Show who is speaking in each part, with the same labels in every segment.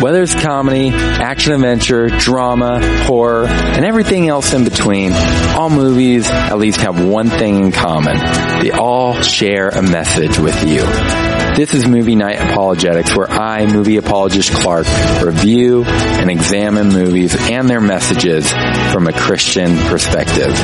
Speaker 1: Whether it's comedy, action adventure, drama, horror, and everything else in between, all movies at least have one thing in common. They all share a message with you. This is Movie Night Apologetics, where I, movie apologist Clark, review and examine movies and their messages from a Christian perspective.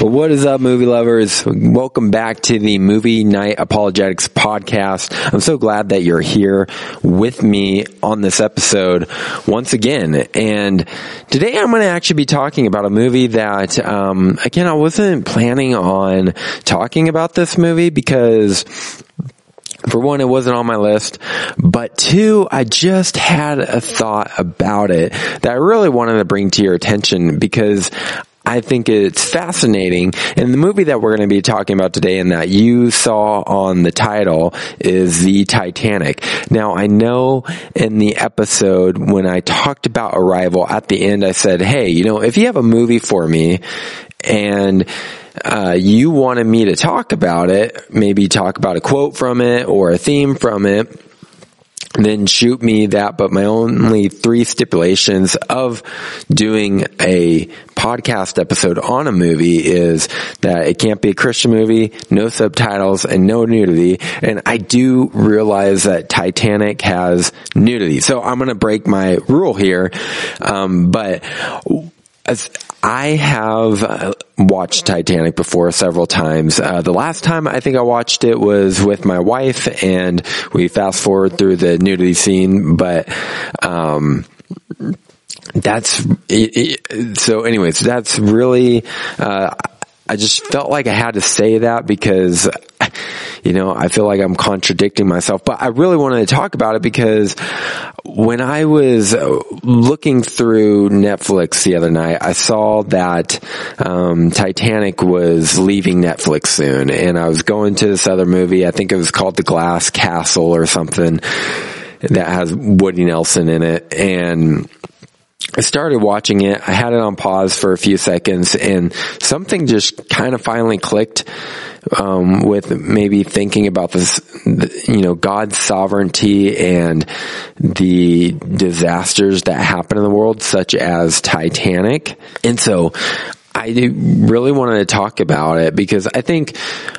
Speaker 1: Well, what is up, movie lovers? Welcome back to the Movie Night Apologetics podcast. I'm so glad that you're here with me on this episode once again. And today I'm going to actually be talking about a movie that, um, again, I wasn't planning on talking about this movie because for one, it wasn't on my list, but two, I just had a thought about it that I really wanted to bring to your attention because I think it's fascinating. And the movie that we're going to be talking about today and that you saw on the title is The Titanic. Now I know in the episode when I talked about Arrival at the end, I said, Hey, you know, if you have a movie for me and uh, you wanted me to talk about it, maybe talk about a quote from it or a theme from it, then shoot me that, but my only three stipulations of doing a podcast episode on a movie is that it can't be a Christian movie, no subtitles, and no nudity. And I do realize that Titanic has nudity. So I'm going to break my rule here. Um, but as I have uh, watched Titanic before several times. Uh, the last time I think I watched it was with my wife, and we fast forward through the nudity scene. But um, that's it, it, so. Anyways, that's really. Uh, I just felt like I had to say that because, you know, I feel like I'm contradicting myself, but I really wanted to talk about it because when I was looking through Netflix the other night, I saw that, um, Titanic was leaving Netflix soon and I was going to this other movie. I think it was called The Glass Castle or something that has Woody Nelson in it and I started watching it. I had it on pause for a few seconds and something just kind of finally clicked. Um, with maybe thinking about this, you know, God's sovereignty and the disasters that happen in the world, such as Titanic. And so I really wanted to talk about it because I think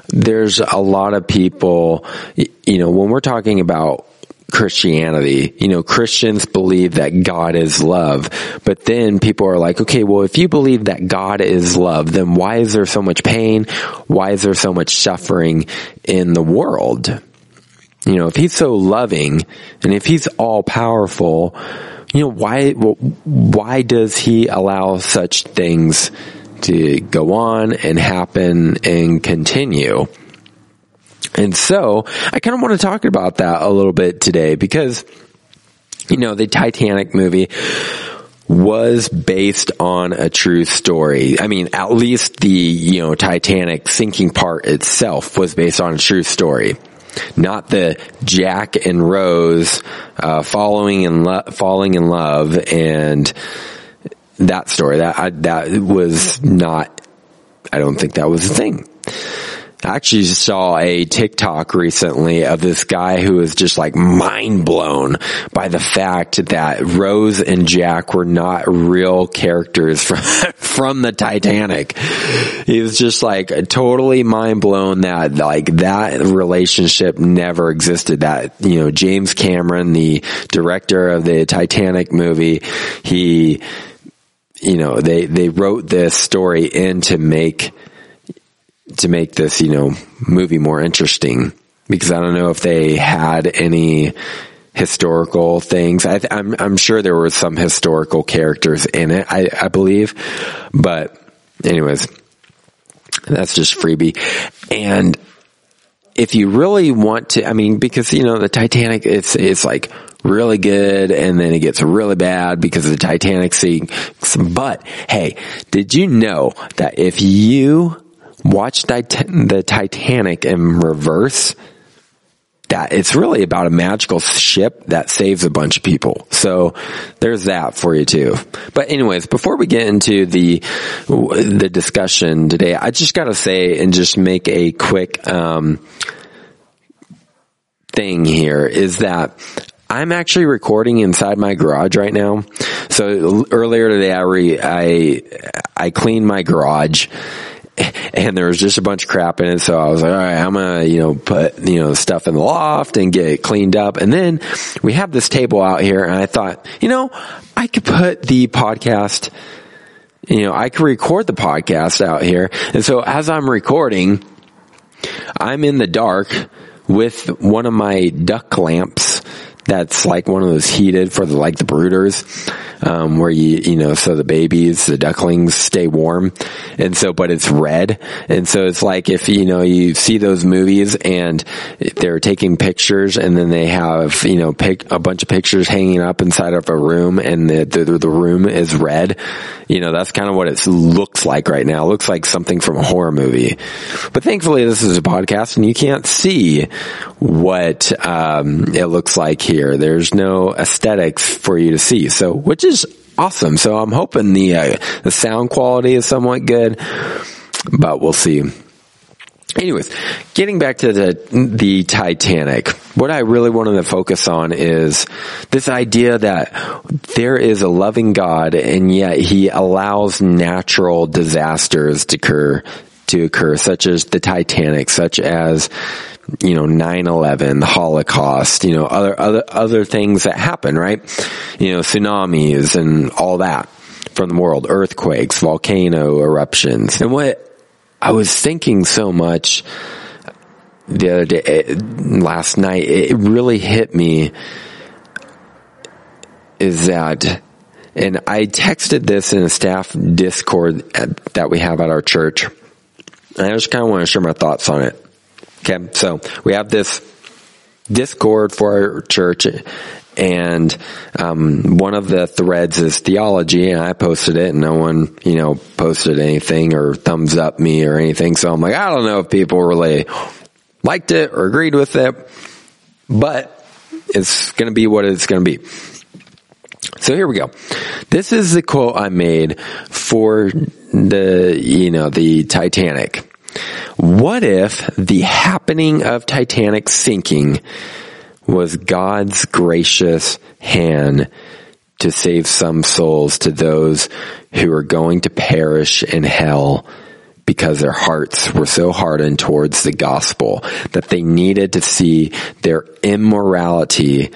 Speaker 1: there's a lot of people, you know, when we're talking about Christianity. You know, Christians believe that God is love, but then people are like, okay, well, if you believe that God is love, then why is there so much pain? Why is there so much suffering in the world? You know, if he's so loving and if he's all powerful, you know, why, why does he allow such things to go on and happen and continue? And so I kind of want to talk about that a little bit today because, you know, the Titanic movie was based on a true story. I mean, at least the, you know, Titanic sinking part itself was based on a true story. Not the Jack and Rose, uh, following in falling in love and that story. That, I, that was not, I don't think that was a thing. I actually saw a TikTok recently of this guy who was just like mind blown by the fact that Rose and Jack were not real characters from, from the Titanic. He was just like totally mind blown that like that relationship never existed. That, you know, James Cameron, the director of the Titanic movie, he, you know, they, they wrote this story in to make to make this, you know, movie more interesting because I don't know if they had any historical things. I, am I'm, I'm sure there were some historical characters in it. I, I believe, but anyways, that's just freebie. And if you really want to, I mean, because you know the Titanic, it's it's like really good and then it gets really bad because of the Titanic scene. But hey, did you know that if you watch the Titanic in reverse, that it's really about a magical ship that saves a bunch of people. So there's that for you too. But anyways, before we get into the the discussion today, I just got to say and just make a quick um, thing here is that I'm actually recording inside my garage right now. So earlier today, I re, I I cleaned my garage and there was just a bunch of crap in it. So I was like, all right, I'm gonna, you know, put, you know, stuff in the loft and get it cleaned up. And then we have this table out here and I thought, you know, I could put the podcast, you know, I could record the podcast out here. And so as I'm recording, I'm in the dark with one of my duck lamps that's like one of those heated for the, like the brooders um, where you, you know, so the babies, the ducklings stay warm. And so, but it's red. And so it's like if, you know, you see those movies and they're taking pictures and then they have, you know, pick a bunch of pictures hanging up inside of a room and the, the, the room is red. You know, that's kind of what it looks like right now. It looks like something from a horror movie. But thankfully this is a podcast and you can't see what, um, it looks like here. There's no aesthetics for you to see. So, which is is awesome. So I'm hoping the uh, the sound quality is somewhat good, but we'll see. Anyways, getting back to the the Titanic, what I really wanted to focus on is this idea that there is a loving God and yet he allows natural disasters to occur to occur, such as the Titanic, such as you know, 9-11, the Holocaust, you know, other, other, other things that happen, right? You know, tsunamis and all that from the world, earthquakes, volcano eruptions. And what I was thinking so much the other day, eh, last night, it really hit me is that, and I texted this in a staff discord that we have at our church. And I just kind of want to share my thoughts on it. Okay, so we have this Discord for our church, and um, one of the threads is theology, and I posted it, and no one, you know, posted anything or thumbs up me or anything. So I'm like, I don't know if people really liked it or agreed with it, but it's going to be what it's going to be. So here we go. This is the quote I made for the, you know, the Titanic. What if the happening of Titanic sinking was God's gracious hand to save some souls to those who are going to perish in hell because their hearts were so hardened towards the gospel that they needed to see their immorality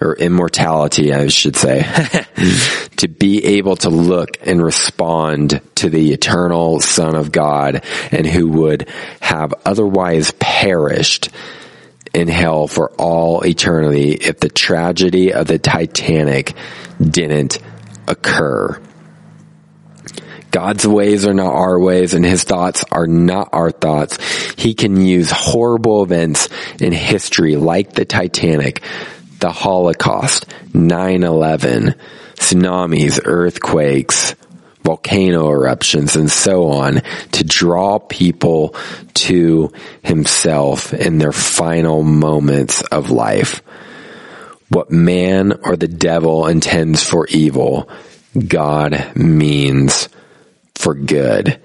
Speaker 1: or immortality, I should say, to be able to look and respond to the eternal Son of God and who would have otherwise perished in hell for all eternity if the tragedy of the Titanic didn't occur. God's ways are not our ways and his thoughts are not our thoughts. He can use horrible events in history like the Titanic the Holocaust, 9-11, tsunamis, earthquakes, volcano eruptions, and so on to draw people to himself in their final moments of life. What man or the devil intends for evil, God means for good.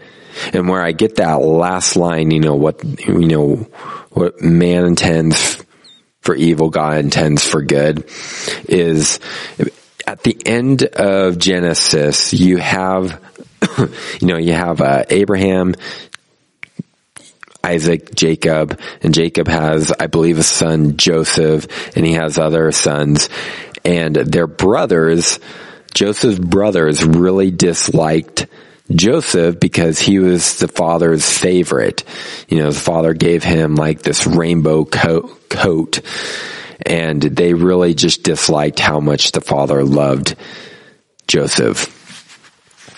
Speaker 1: And where I get that last line, you know, what, you know, what man intends for evil, God intends for good, is at the end of Genesis, you have, you know, you have uh, Abraham, Isaac, Jacob, and Jacob has, I believe, a son, Joseph, and he has other sons, and their brothers, Joseph's brothers really disliked Joseph because he was the father's favorite. You know, the father gave him like this rainbow coat, coat and they really just disliked how much the father loved Joseph.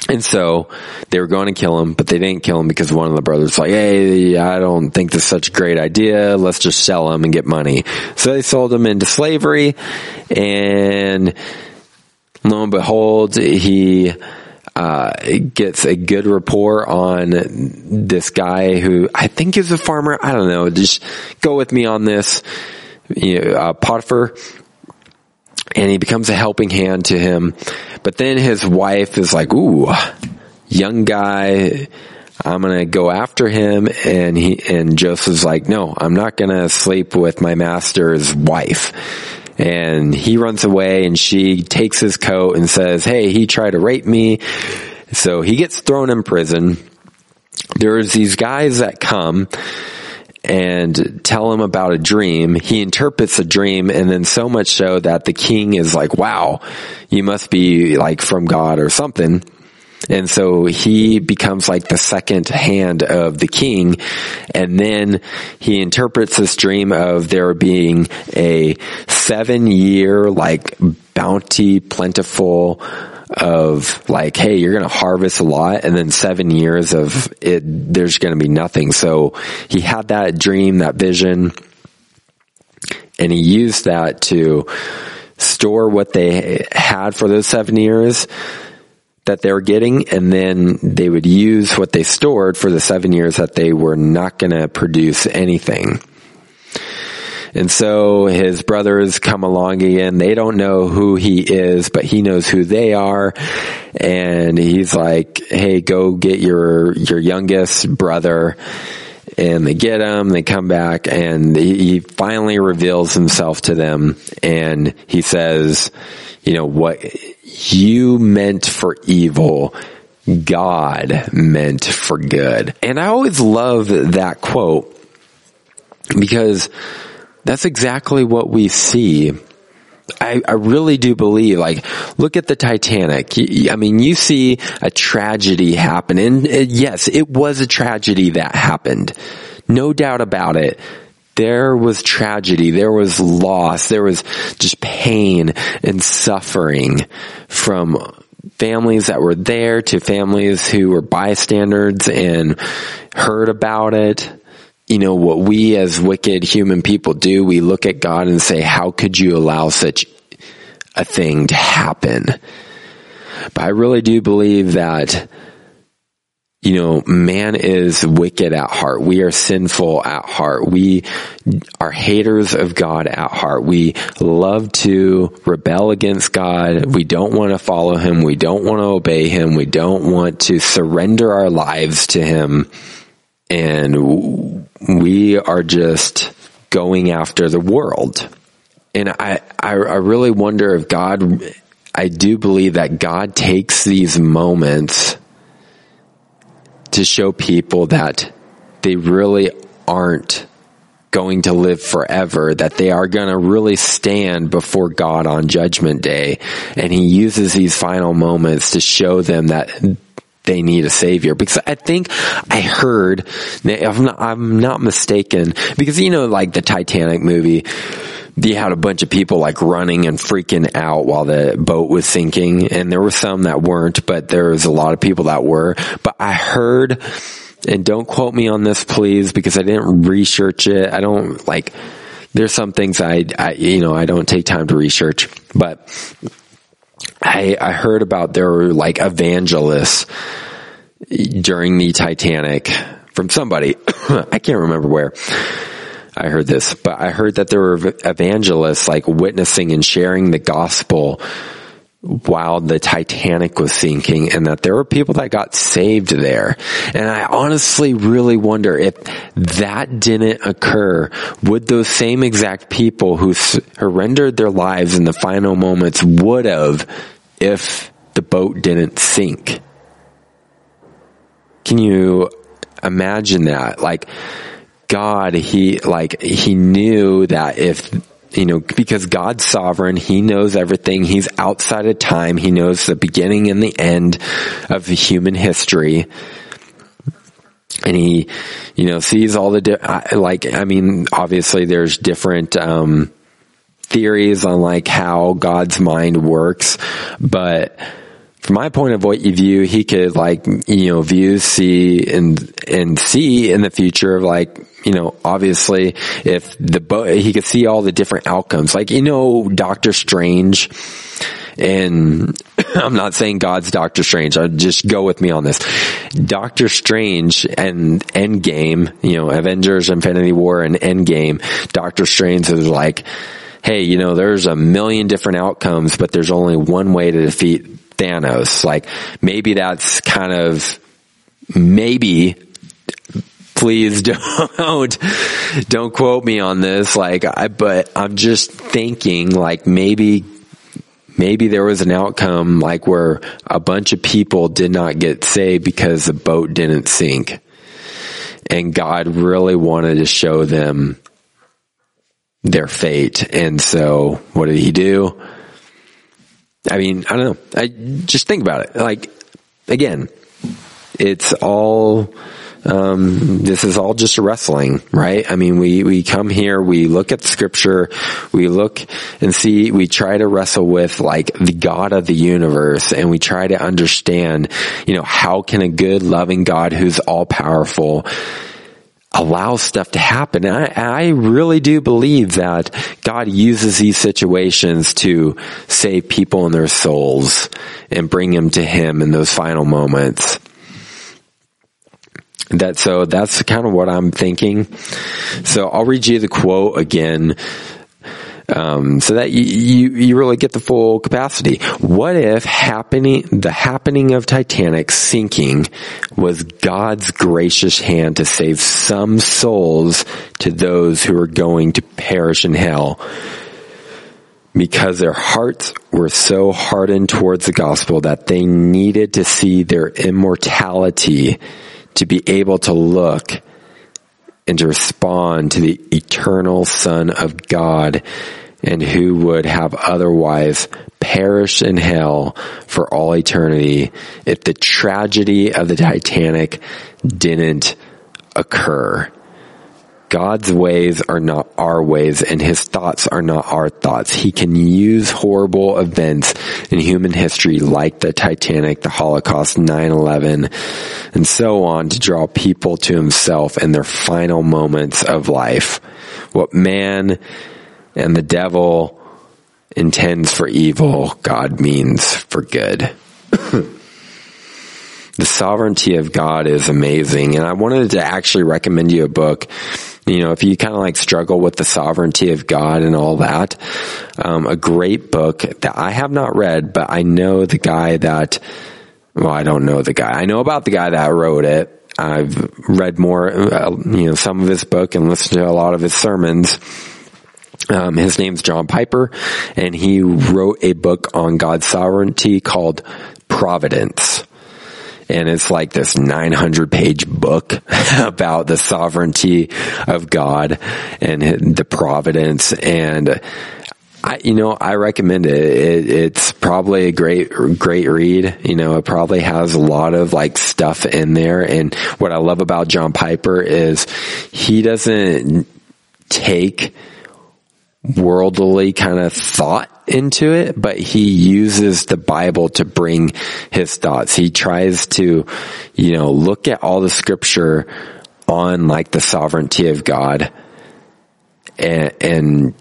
Speaker 1: And so they were going to kill him, but they didn't kill him because one of the brothers was like, Hey, I don't think this is such a great idea. Let's just sell him and get money. So they sold him into slavery and lo and behold, he, uh, gets a good rapport on this guy who I think is a farmer. I don't know. Just go with me on this. You know, uh, Potiphar. And he becomes a helping hand to him. But then his wife is like, ooh, young guy, I'm to go after him. And he, and Joseph's like, no, I'm not to sleep with my master's wife. And he runs away and she takes his coat and says, Hey, he tried to rape me. So he gets thrown in prison. There's these guys that come and tell him about a dream. He interprets a dream and then so much so that the king is like, wow, you must be like from God or something. And so he becomes like the second hand of the king. And then he interprets this dream of there being a seven year like bounty plentiful of like, hey, you're going to harvest a lot and then seven years of it, there's going to be nothing. So he had that dream, that vision, and he used that to store what they had for those seven years that they were getting, and then they would use what they stored for the seven years that they were not going to produce anything. And so his brothers come along again. They don't know who he is, but he knows who they are. And he's like, Hey, go get your, your youngest brother. And they get him, they come back and he finally reveals himself to them. And he says, you know, what you meant for evil, God meant for good. And I always love that quote because that's exactly what we see. I, I, really do believe, like, look at the Titanic. I mean, you see a tragedy happen, and yes, it was a tragedy that happened. No doubt about it there was tragedy, there was loss, there was just pain and suffering from families that were there to families who were bystanders and heard about it. You know, what we as wicked human people do, we look at God and say, how could you allow such a thing to happen? But I really do believe that you know, man is wicked at heart. We are sinful at heart. We are haters of God at heart. We love to rebel against God. We don't want to follow Him. We don't want to obey Him. We don't want to surrender our lives to Him. And we are just going after the world. And I, I, I really wonder if God, I do believe that God takes these moments to show people that they really aren't going to live forever, that they are going to really stand before God on judgment day. And he uses these final moments to show them that they need a savior because I think I heard, I'm not, I'm not mistaken because you know, like the Titanic movie, they had a bunch of people like running and freaking out while the boat was sinking. And there were some that weren't, but there was a lot of people that were. But I heard, and don't quote me on this, please, because I didn't research it. I don't like, there's some things I, I you know, I don't take time to research, but I, I heard about there were like evangelists during the Titanic from somebody. I can't remember where I heard this, but I heard that there were evangelists like witnessing and sharing the gospel while the Titanic was sinking and that there were people that got saved there. And I honestly really wonder if that didn't occur, would those same exact people who surrendered their lives in the final moments would have if the boat didn't sink? Can you imagine that? Like, God, he, like, he knew that if, you know, because God's sovereign, He knows everything. He's outside of time. He knows the beginning and the end of human history. And he, you know, sees all the, di- like, I mean, obviously there's different, um, theories on like how God's mind works, but from my point of what you view, he could like, you know, view, see, and, and see in the future of like, you know, obviously if the boat, he could see all the different outcomes. Like, you know, Doctor Strange, and I'm not saying God's Doctor Strange. I just go with me on this. Doctor Strange and Endgame, you know, Avengers, Infinity War, and Endgame. Doctor Strange is like, hey, you know, there's a million different outcomes, but there's only one way to defeat Thanos. Like maybe that's kind of maybe please don't don't quote me on this. Like I but I'm just thinking like maybe maybe there was an outcome like where a bunch of people did not get saved because the boat didn't sink. And God really wanted to show them their fate. And so what did he do I mean I don't know I just think about it like again it's all um, this is all just wrestling, right? I mean, we, we come here, we look at scripture, we look and see, we try to wrestle with like the God of the universe and we try to understand, you know, how can a good, loving God who's all powerful allow stuff to happen. And I, I really do believe that God uses these situations to save people in their souls and bring them to Him in those final moments that so that's kind of what I'm thinking. So I'll read you the quote again. Um, so that you, you, you really get the full capacity. What if happening, the happening of Titanic sinking was God's gracious hand to save some souls to those who are going to perish in hell? Because their hearts were so hardened towards the gospel that they needed to see their immortality to be able to look and to respond to the eternal Son of God and who would have otherwise perished in hell for all eternity if the tragedy of the Titanic didn't occur. God's ways are not our ways and his thoughts are not our thoughts. He can use horrible events in human history like the Titanic, the Holocaust, 9-11, and so on to draw people to himself in their final moments of life. What man and the devil intends for evil, God means for good. the sovereignty of God is amazing. And I wanted to actually recommend you a book you know, if you kind of like struggle with the sovereignty of God and all that, um, a great book that I have not read, but I know the guy that, well, I don't know the guy. I know about the guy that wrote it. I've read more, uh, you know, some of his book and listened to a lot of his sermons. Um, his name's John Piper, and he wrote a book on God's sovereignty called Providence and it's like this 900 page book about the sovereignty of God and the providence and I, you know, I recommend it. it. It's probably a great, great read. You know, it probably has a lot of like stuff in there. And what I love about John Piper is he doesn't take worldly kind of thought into it, but he uses the Bible to bring his thoughts. He tries to, you know, look at all the scripture on like the sovereignty of God and, and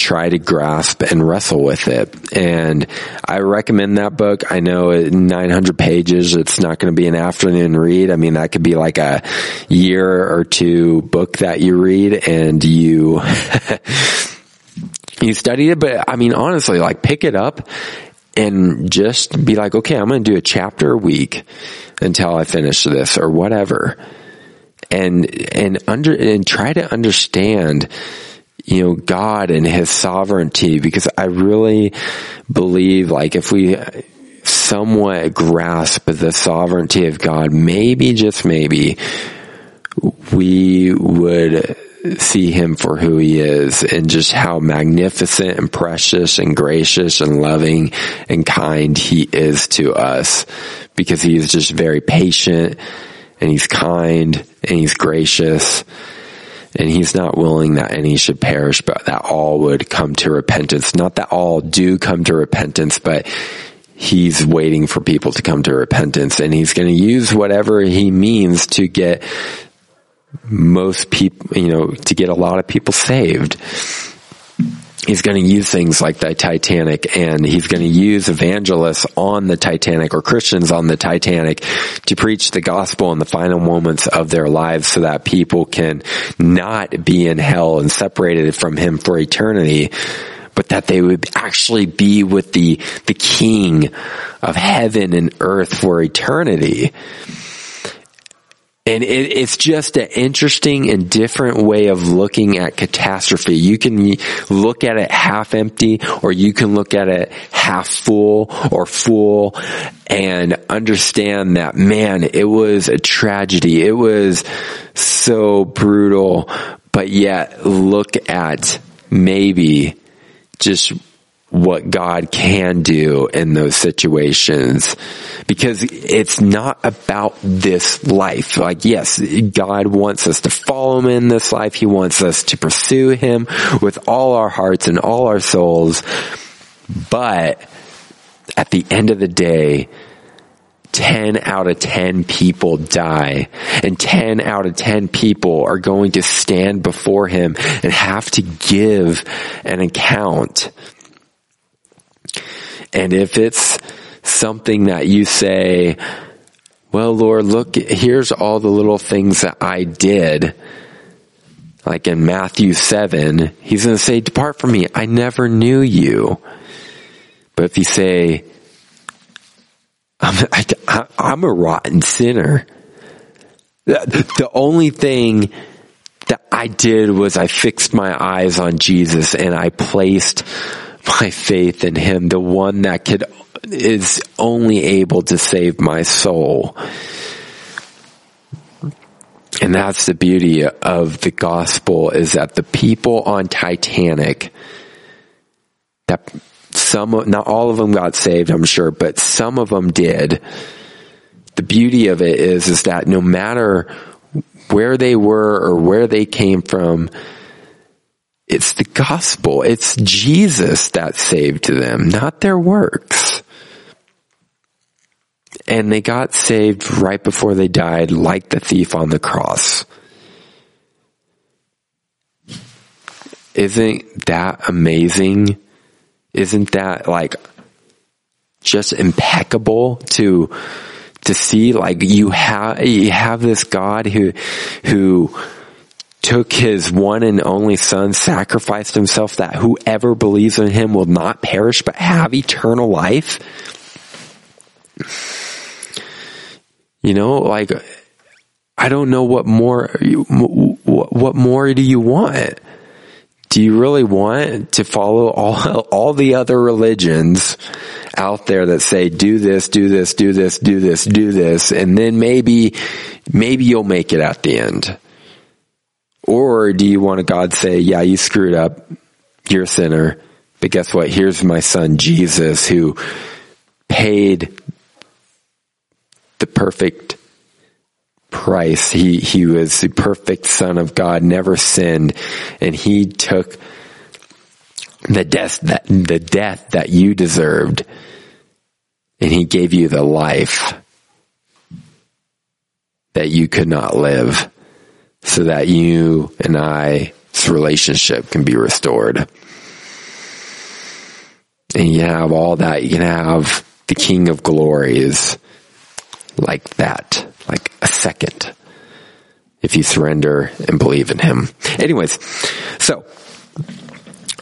Speaker 1: try to grasp and wrestle with it. And I recommend that book. I know 900 pages. It's not going to be an afternoon read. I mean, that could be like a year or two book that you read and you you studied it, but I mean, honestly, like pick it up and just be like, okay, I'm going to do a chapter a week until I finish this or whatever. And, and under, and try to understand, you know, God and his sovereignty because I really believe like if we somewhat grasp the sovereignty of God, maybe just maybe we would see him for who he is and just how magnificent and precious and gracious and loving and kind he is to us because he is just very patient and he's kind and he's gracious and he's not willing that any should perish, but that all would come to repentance. Not that all do come to repentance, but he's waiting for people to come to repentance and he's going to use whatever he means to get most people, you know, to get a lot of people saved. He's going to use things like the Titanic and he's going to use evangelists on the Titanic or Christians on the Titanic to preach the gospel in the final moments of their lives so that people can not be in hell and separated from him for eternity, but that they would actually be with the, the king of heaven and earth for eternity. And it, it's just an interesting and different way of looking at catastrophe. You can look at it half empty or you can look at it half full or full and understand that man, it was a tragedy. It was so brutal, but yet look at maybe just what God can do in those situations because it's not about this life. Like, yes, God wants us to follow him in this life. He wants us to pursue him with all our hearts and all our souls. But at the end of the day, 10 out of 10 people die and 10 out of 10 people are going to stand before him and have to give an account and if it's something that you say, well, Lord, look, here's all the little things that I did. Like in Matthew 7, he's going to say, depart from me. I never knew you. But if you say, I'm, I, am a rotten sinner. The only thing that I did was I fixed my eyes on Jesus and I placed my faith in him, the one that could, is only able to save my soul. And that's the beauty of the gospel is that the people on Titanic, that some, not all of them got saved, I'm sure, but some of them did. The beauty of it is, is that no matter where they were or where they came from, it's the gospel. It's Jesus that saved them, not their works. And they got saved right before they died, like the thief on the cross. Isn't that amazing? Isn't that like just impeccable to to see like you have you have this God who who took his one and only son, sacrificed himself that whoever believes in him will not perish but have eternal life. You know, like, I don't know what more, what more do you want? Do you really want to follow all, all the other religions out there that say, do this, do this, do this, do this, do this, and then maybe, maybe you'll make it at the end? Or do you want God say, yeah, you screwed up. You're a sinner. But guess what? Here's my son Jesus who paid the perfect price. He, he was the perfect son of God, never sinned, and he took the death that, the death that you deserved, and he gave you the life that you could not live so that you and I's relationship can be restored. And you have all that. You can have the King of Glories like that, like a second, if you surrender and believe in Him. Anyways, so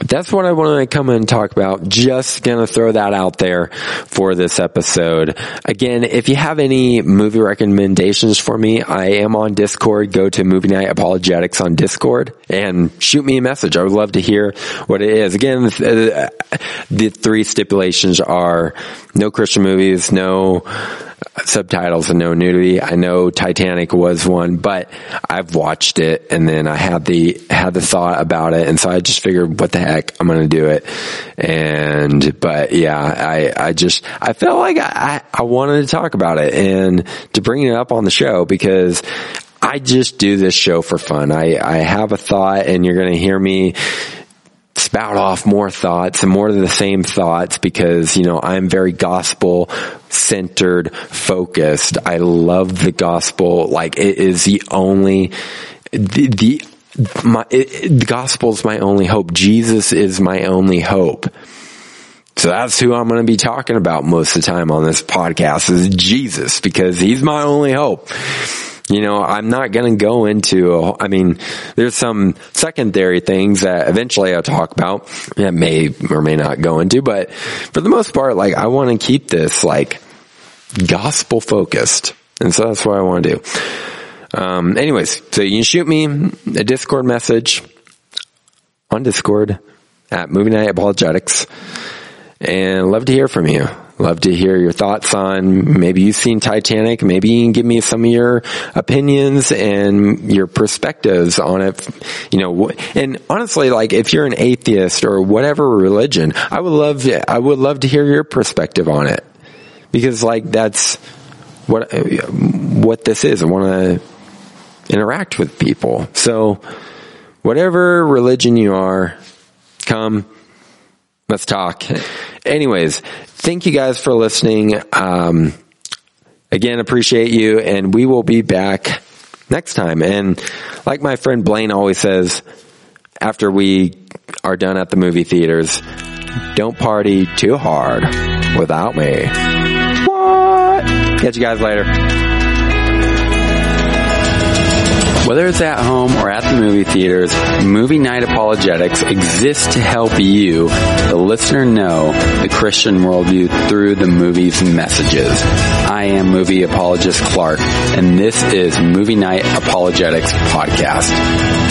Speaker 1: that's what I wanted to come and talk about. Just gonna throw that out there for this episode. Again, if you have any movie recommendations for me, I am on Discord. Go to Movie Night Apologetics on Discord and shoot me a message. I would love to hear what it is. Again, uh, the three stipulations are no Christian movies, no subtitles and no nudity. I know Titanic was one, but I've watched it and then I had the, had the thought about it. And so I just figured, what the heck, I'm going to do it. And, but yeah, I, I just, I felt like I, I wanted to talk about it and to bring it up on the show because I just do this show for fun. I, I have a thought and you're going to hear me spout off more thoughts and more of the same thoughts because, you know, I'm very gospel centered, focused. I love the gospel. Like it is the only, the, the my, it, the gospel is my only hope. Jesus is my only hope. So that's who I'm going to be talking about most of the time on this podcast is Jesus because he's my only hope. You know, I'm not going to go into, I mean, there's some secondary things that eventually I'll talk about that may or may not go into, but for the most part, like I want to keep this like gospel focused. And so that's what I want to do. Um, anyways, so you can shoot me a Discord message on Discord at Movie Night Apologetics and love to hear from you. Love to hear your thoughts on maybe you've seen Titanic. Maybe you can give me some of your opinions and your perspectives on it. You know, and honestly, like if you're an atheist or whatever religion, I would love, I would love to hear your perspective on it because like that's what, what this is. I want to interact with people. So whatever religion you are, come, let's talk. Anyways, thank you guys for listening. Um, again, appreciate you and we will be back next time. And like my friend Blaine always says, after we are done at the movie theaters, don't party too hard without me. What? Catch you guys later. Whether it's at home or at the movie theaters, Movie Night Apologetics exists to help you, the listener, know the Christian worldview through the movie's messages. I am movie apologist Clark, and this is Movie Night Apologetics Podcast.